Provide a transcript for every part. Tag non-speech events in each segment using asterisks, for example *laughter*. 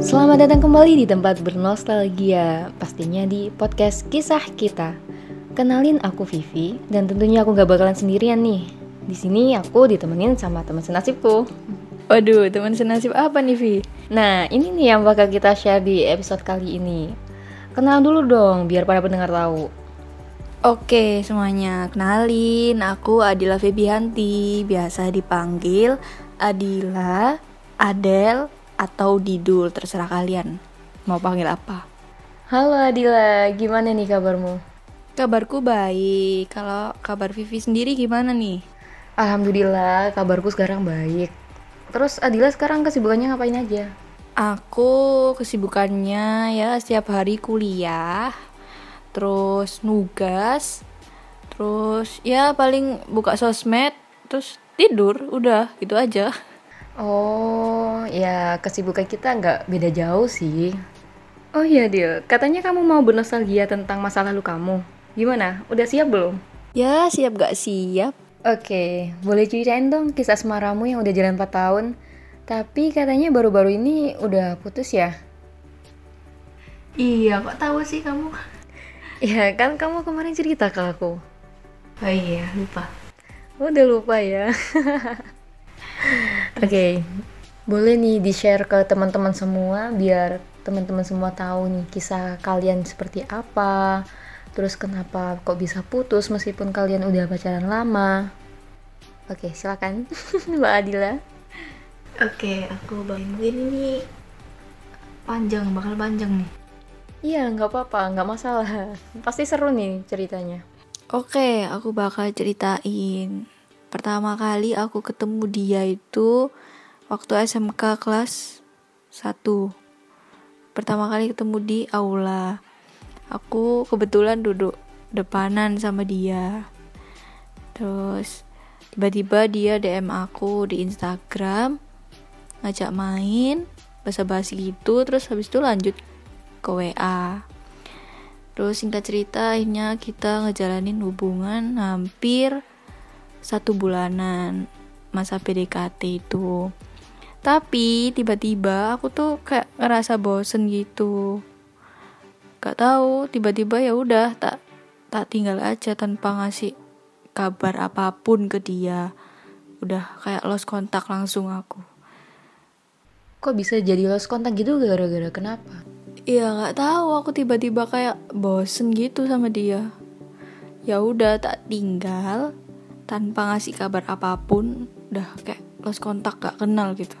Selamat datang kembali di tempat bernostalgia, pastinya di podcast kisah kita. Kenalin aku Vivi dan tentunya aku gak bakalan sendirian nih. Di sini aku ditemenin sama teman senasibku. Waduh, teman senasib apa nih, Vi? Nah, ini nih yang bakal kita share di episode kali ini. Kenal dulu dong, biar para pendengar tahu. Oke semuanya, kenalin aku Adila Febianti, biasa dipanggil Adila, Adel, atau Didul, terserah kalian mau panggil apa. Halo Adila, gimana nih kabarmu? Kabarku baik, kalau kabar Vivi sendiri gimana nih? Alhamdulillah, kabarku sekarang baik. Terus Adila sekarang kesibukannya ngapain aja? Aku kesibukannya ya setiap hari kuliah, terus nugas, terus ya paling buka sosmed, terus tidur, udah gitu aja. *laughs* Oh, ya kesibukan kita nggak beda jauh sih. Oh iya, Dil. Katanya kamu mau bernostalgia tentang masa lalu kamu. Gimana? Udah siap belum? Ya, siap gak siap? Oke, boleh ceritain dong kisah semaramu yang udah jalan 4 tahun. Tapi katanya baru-baru ini udah putus ya? Iya, kok tahu sih kamu? Ya kan kamu kemarin cerita ke aku. Oh iya, lupa. Udah lupa ya. *laughs* Oke, okay. boleh nih di-share ke teman-teman semua biar teman-teman semua tahu nih kisah kalian seperti apa. Terus kenapa kok bisa putus meskipun kalian udah pacaran lama? Oke, okay, silakan *laughs* Mbak Adila. Oke, okay, aku mungkin ini panjang, bakal panjang nih. Iya, nggak apa-apa, nggak masalah. Pasti seru nih ceritanya. Oke, aku bakal ceritain Pertama kali aku ketemu dia itu waktu SMK kelas 1. Pertama kali ketemu di aula. Aku kebetulan duduk depanan sama dia. Terus tiba-tiba dia DM aku di Instagram ngajak main basa-basi gitu terus habis itu lanjut ke WA terus singkat cerita akhirnya kita ngejalanin hubungan hampir satu bulanan masa PDKT itu. Tapi tiba-tiba aku tuh kayak ngerasa bosen gitu. Gak tahu tiba-tiba ya udah tak tak tinggal aja tanpa ngasih kabar apa pun ke dia. Udah kayak lost kontak langsung aku. Kok bisa jadi lost kontak gitu gara-gara kenapa? Iya nggak tahu. Aku tiba-tiba kayak bosen gitu sama dia. Ya udah tak tinggal tanpa ngasih kabar apa pun udah kayak lost kontak gak kenal gitu.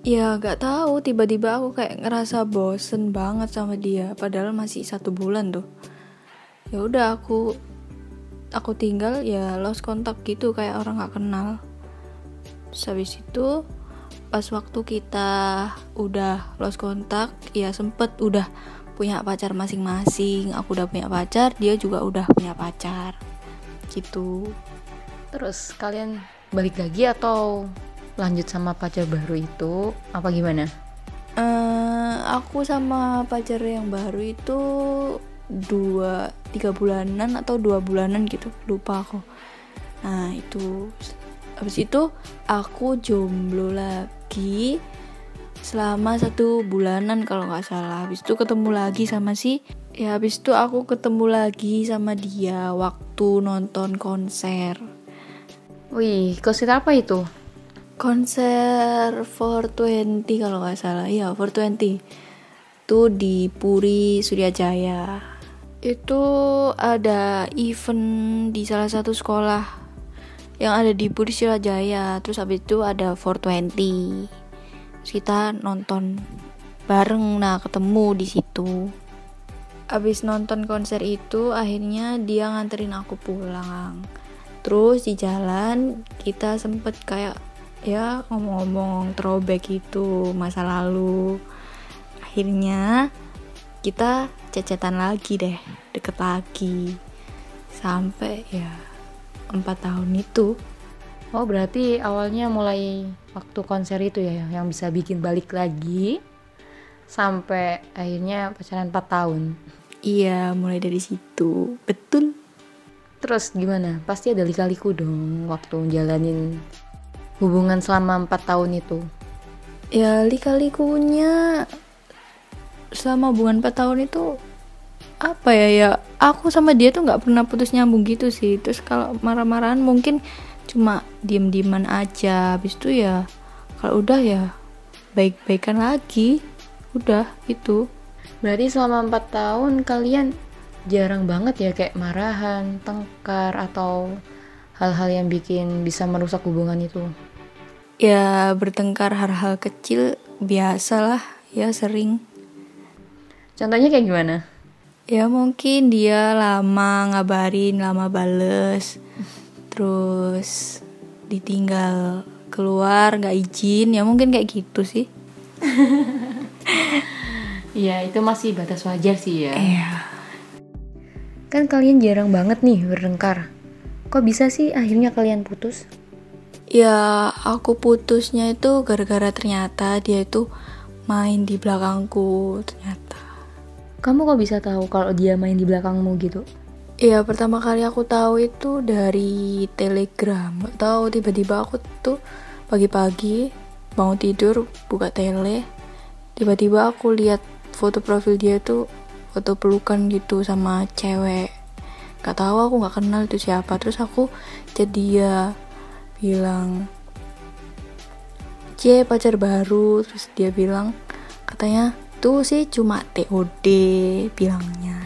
Ya gak tahu. Tiba-tiba aku kayak ngerasa bosen banget sama dia. Padahal masih satu bulan tuh. Ya udah aku aku tinggal ya lost kontak gitu kayak orang gak kenal. Terus habis itu pas waktu kita udah lost kontak ya sempet udah punya pacar masing-masing. Aku udah punya pacar dia juga udah punya pacar. Gitu Terus kalian balik lagi atau lanjut sama pacar baru itu apa gimana? Uh, aku sama pacar yang baru itu dua tiga bulanan atau dua bulanan gitu lupa aku. Nah itu habis itu aku jomblo lagi selama satu bulanan kalau nggak salah. Habis itu ketemu lagi sama si ya habis itu aku ketemu lagi sama dia waktu nonton konser Wih, konser apa itu? Konser 420 kalau nggak salah. Iya, 420. Itu di Puri Suryajaya. Itu ada event di salah satu sekolah yang ada di Puri Suryajaya. Terus habis itu ada 420. Terus kita nonton bareng nah ketemu di situ. Abis nonton konser itu akhirnya dia nganterin aku pulang terus di jalan kita sempet kayak ya ngomong-ngomong throwback itu masa lalu. Akhirnya kita cecetan lagi deh deket lagi. Sampai ya empat tahun itu. Oh berarti awalnya mulai waktu konser itu ya yang bisa bikin balik lagi. Sampai akhirnya pacaran 4 tahun. Iya mulai dari situ. Betul Terus gimana? Pasti ada lika-liku dong waktu jalanin hubungan selama 4 tahun itu. Ya lika-likunya selama hubungan 4 tahun itu apa ya? Ya aku sama dia tuh nggak pernah putus nyambung gitu sih. Terus kalau marah-marahan mungkin cuma diem-dieman aja. Habis itu ya kalau udah ya baik-baikan lagi. Udah itu Berarti selama 4 tahun kalian jarang banget ya kayak marahan, tengkar atau hal-hal yang bikin bisa merusak hubungan itu. ya bertengkar hal-hal kecil biasalah ya sering Contohnya kayak gimana? ya mungkin dia lama ngabarin lama bales terus ditinggal keluar nggak izin ya mungkin kayak gitu sih *laughs* Iya, itu masih batas wajar sih ya. iya Kan kalian jarang banget nih bertengkar. Kok bisa sih akhirnya kalian putus? Ya, aku putusnya itu gara-gara ternyata dia itu main di belakangku ternyata. Kamu kok bisa tahu kalau dia main di belakangmu gitu? Iya, pertama kali aku tahu itu dari Telegram. Tahu tiba-tiba aku tuh pagi-pagi bangun tidur buka tele. Tiba-tiba aku lihat foto profil dia tuh foto pelukan gitu sama cewek. Gak tahu aku nggak kenal itu siapa. Terus aku chat dia bilang C pacar baru terus dia bilang katanya tuh sih cuma TOD bilangnya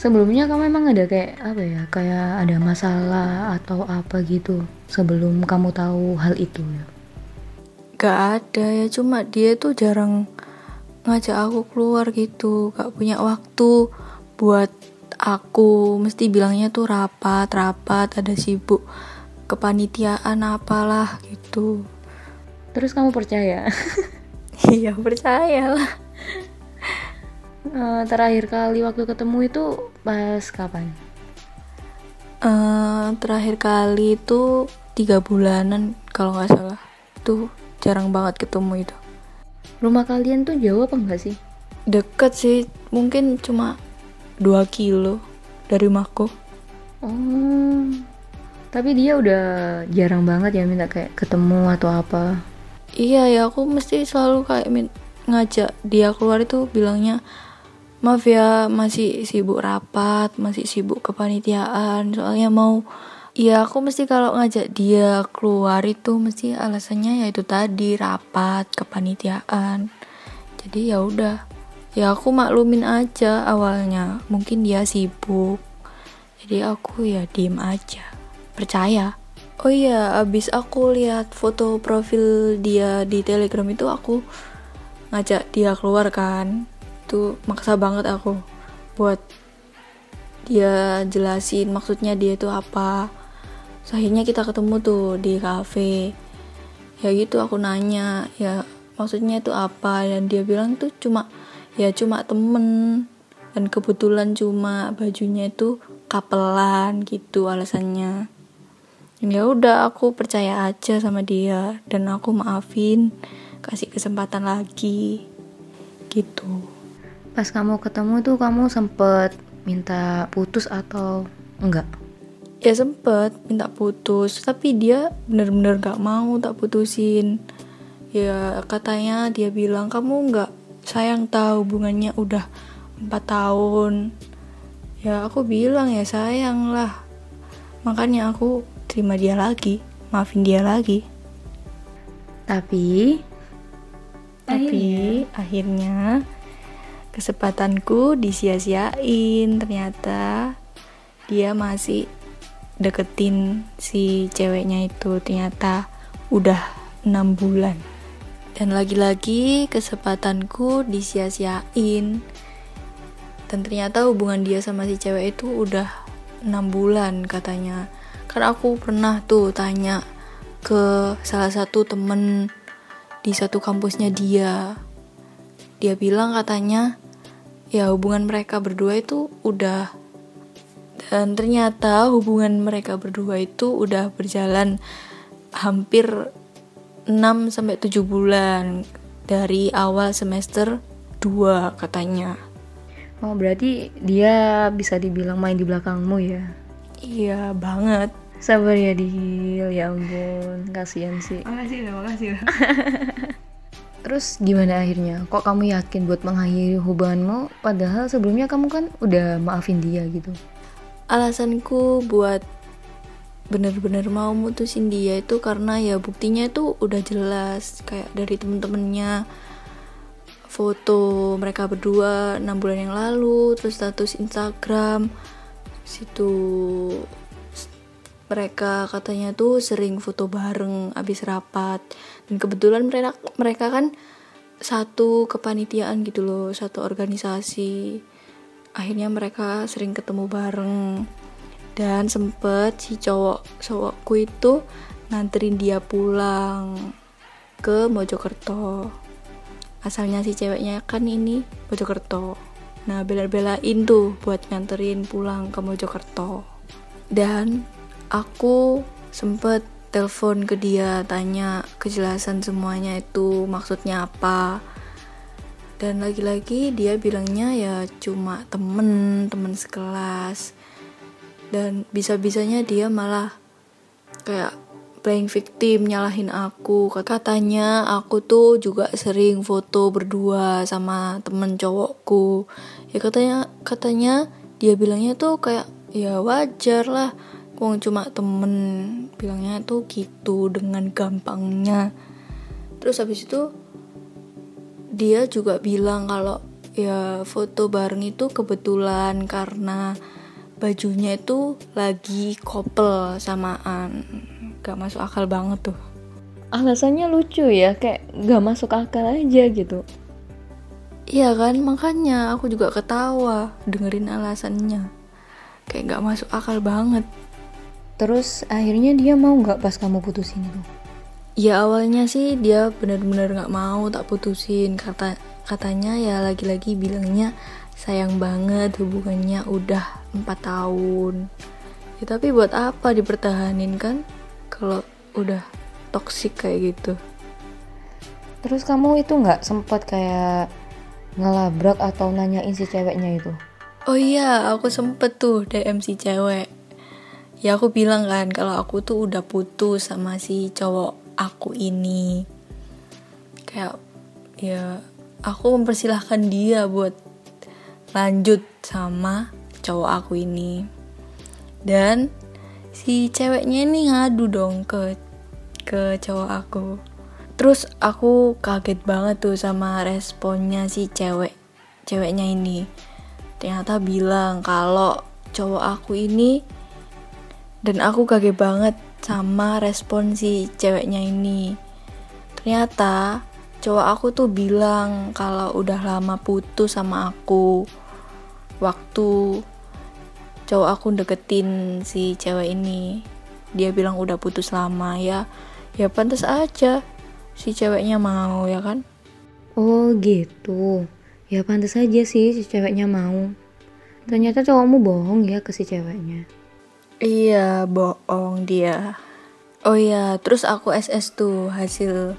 Sebelumnya kamu emang ada kayak apa ya? Kayak ada masalah atau apa gitu sebelum kamu tahu hal itu ya? gak ada ya cuma dia tuh jarang ngajak aku keluar gitu gak punya waktu buat aku. Mesti bilangnya tuh rapat rapat ada sibuk kepanitiaan apalah gitu. Terus kamu percaya? *laughs* iya percaya lah Eh, terakhir kali waktu ketemu itu pas kapan? Eh, terakhir kali itu tiga bulanan kalau nggak salah. Tuh jarang banget ketemu itu Rumah kalian tuh jauh apa enggak sih? deket sih mungkin cuma 2 kilo dari rumahku Oh, tapi dia udah jarang banget ya minta kayak ketemu atau apa? Iya ya aku mesti selalu kayak ngajak dia keluar itu bilangnya maaf ya masih sibuk rapat masih sibuk kepanitiaan soalnya mau ya aku mesti kalau ngajak dia keluar itu mesti alasannya ya itu tadi rapat kepanitiaan. Jadi ya udah. Ya aku maklumin aja awalnya. Mungkin dia sibuk. Jadi aku ya diem aja. Percaya? Oh iya, abis aku lihat foto profil dia di Telegram itu aku ngajak dia keluar kan. Itu maksa banget aku buat dia jelasin maksudnya dia itu apa. Terus akhirnya kita ketemu tuh di cafe. Ya gitu aku nanya, ya maksudnya itu apa? Dan dia bilang tuh cuma ya cuma temen. Dan kebetulan cuma bajunya itu kapelan gitu alasannya. Ya udah aku percaya aja sama dia. Dan aku maafin kasih kesempatan lagi. Gitu. Pas kamu ketemu tuh kamu sempet minta putus atau enggak? Ya sempet minta putus tapi dia bener-bener gak mau tak putusin. Ya katanya dia bilang kamu nggak sayang tahu hubungannya udah empat tahun. Ya aku bilang ya sayang lah. Makanya aku terima dia lagi maafin dia lagi. Tapi tapi akhirnya kesempatanku disia-siain ternyata dia masih deketin si ceweknya itu ternyata udah enam bulan. Dan lagi-lagi kesempatanku disia-siain. Dan ternyata hubungan dia sama si cewek itu udah enam bulan katanya. Karena aku pernah tuh tanya ke salah satu temen di satu kampusnya dia. Dia bilang katanya ya hubungan mereka berdua itu udah dan ternyata hubungan mereka berdua itu udah berjalan hampir 6 sampai 7 bulan dari awal semester 2 katanya. oh berarti dia bisa dibilang main di belakangmu ya? Iya banget. Sabar ya Dil, ya ampun, kasihan sih. Makasih lah, makasih lah. *laughs* Terus gimana akhirnya? Kok kamu yakin buat mengakhiri hubunganmu padahal sebelumnya kamu kan udah maafin dia gitu? Alasanku buat bener-bener mau mutusin dia itu karena ya buktinya itu udah jelas. Kayak dari temen-temennya foto mereka berdua enam bulan yang lalu terus status Instagram. Situ mereka katanya tuh sering foto bareng abis rapat. Dan kebetulan mereka mereka kan satu kepanitiaan gitu loh satu organisasi akhirnya mereka sering ketemu bareng. Dan sempet si cowok cowokku itu nganterin dia pulang ke Mojokerto. Asalnya si ceweknya kan ini Mojokerto. Nah bela-belain tuh buat nganterin pulang ke Mojokerto. Dan aku sempet telepon ke dia tanya kejelasan semuanya itu maksudnya apa dan lagi-lagi dia bilangnya ya cuma temen temen sekelas. Dan bisa-bisanya dia malah kayak playing victim nyalahin aku. Katanya aku tuh juga sering foto berdua sama temen cowokku. Ya katanya katanya dia bilangnya tuh kayak ya wajar lah Wong cuma temen. Bilangnya tuh gitu dengan gampangnya. Terus habis itu dia juga bilang kalau ya foto bareng itu kebetulan karena bajunya itu lagi couple samaan. Gak masuk akal banget tuh. Alasannya lucu ya kayak gak masuk akal aja gitu. Iya kan makanya aku juga ketawa dengerin alasannya. Kayak gak masuk akal banget. Terus akhirnya dia mau gak pas kamu putusin itu ya awalnya sih dia bener-bener gak mau tak putusin. Kata katanya ya lagi-lagi bilangnya sayang banget hubungannya udah empat tahun. Ya tapi buat apa dipertahanin kan kalau udah toxic kayak gitu? Terus kamu itu nggak sempat kayak ngelabrak atau nanyain si ceweknya itu? Oh iya aku sempet tuh DM si cewek. Ya aku bilang kan kalau aku tuh udah putus sama si cowok aku ini. Kayak ya aku mempersilahkan dia buat lanjut sama cowok aku ini. Dan si ceweknya ini ngadu dong ke ke cowok aku. Terus aku kaget banget tuh sama responnya si cewek ceweknya ini. Ternyata bilang kalau cowok aku ini dan aku kaget banget sama respon si ceweknya ini. Ternyata cowok aku tuh bilang kalau udah lama putus sama aku. Waktu cowok aku deketin si cewek ini dia bilang udah putus lama ya ya pantas aja si ceweknya mau ya kan? Oh gitu. Ya pantas aja sih si ceweknya mau. Ternyata cowokmu bohong ya ke si ceweknya iya bohong dia. Oh ya terus aku SS tuh hasil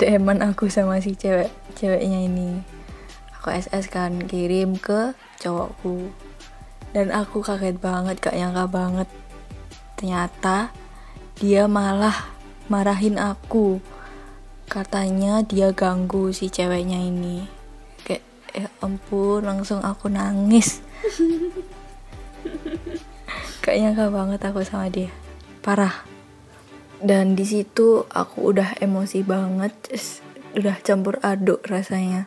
dm aku sama si cewek ceweknya ini. Aku SS kan kirim ke cowokku. Dan aku kaget banget gak nyangka banget. Ternyata dia malah marahin aku. Katanya dia ganggu si ceweknya ini. Kayak ya ampun langsung aku nangis *laughs* gak nyangka banget aku sama dia parah dan di situ aku udah emosi banget udah campur aduk rasanya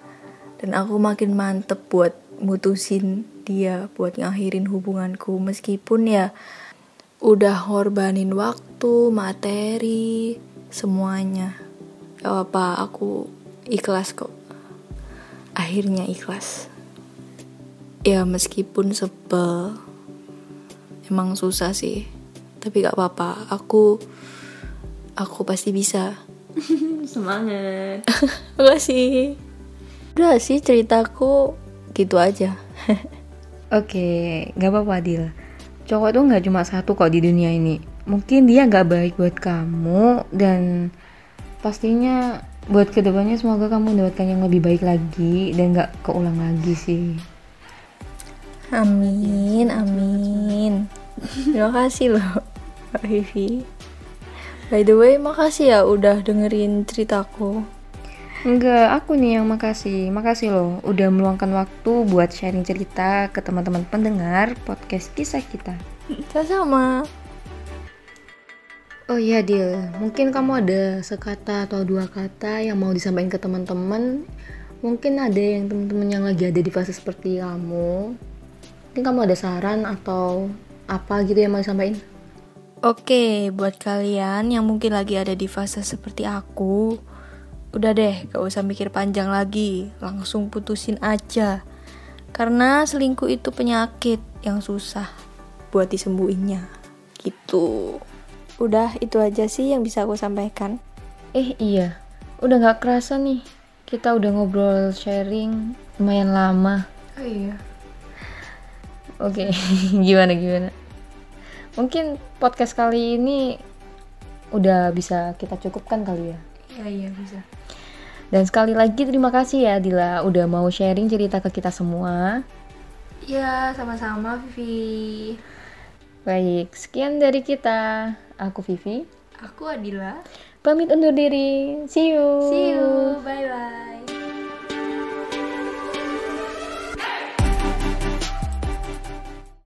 dan aku makin mantep buat mutusin dia buat ngakhirin hubunganku meskipun ya udah ngorbanin waktu, materi, semuanya. Gak apa, aku ikhlas kok. Akhirnya ikhlas. Ya meskipun sebel, emang susah sih. Tapi gak apa-apa, aku aku pasti bisa. *laughs* Semangat. *laughs* Makasih. Udah sih ceritaku gitu aja. *laughs* Oke, gak apa-apa Dil. Cowok tuh gak cuma satu kok di dunia ini. Mungkin dia gak baik buat kamu dan pastinya buat ke depannya semoga kamu mendapatkan yang lebih baik lagi dan gak keulang lagi sih. Amin, amin. Terima kasih loh, Mbak Vivi. By the way, makasih ya udah dengerin ceritaku. Enggak, aku nih yang makasih. Makasih loh udah meluangkan waktu buat sharing cerita ke teman-teman pendengar podcast kisah kita. Sama-sama. Oh iya Dil, mungkin kamu ada sekata atau dua kata yang mau disampaikan ke teman-teman. Mungkin ada yang teman-teman yang lagi ada di fase seperti kamu. Mungkin kamu ada saran atau apa gitu yang mau disampaikan? Oke, buat kalian yang mungkin lagi ada di fase seperti aku, udah deh, gak usah mikir panjang lagi, langsung putusin aja. Karena selingkuh itu penyakit yang susah buat disembuhinnya. Gitu. Udah, itu aja sih yang bisa aku sampaikan. Eh iya, udah gak kerasa nih. Kita udah ngobrol sharing lumayan lama. Oh iya. Oke, *laughs* gimana gimana? Mungkin podcast kali ini udah bisa kita cukupkan kali ya. Iya iya bisa. Dan sekali lagi terima kasih ya Dila udah mau sharing cerita ke kita semua. Iya, sama-sama Vivi. Baik, sekian dari kita. Aku Vivi. Aku Adila. Pamit undur diri. See you. See you.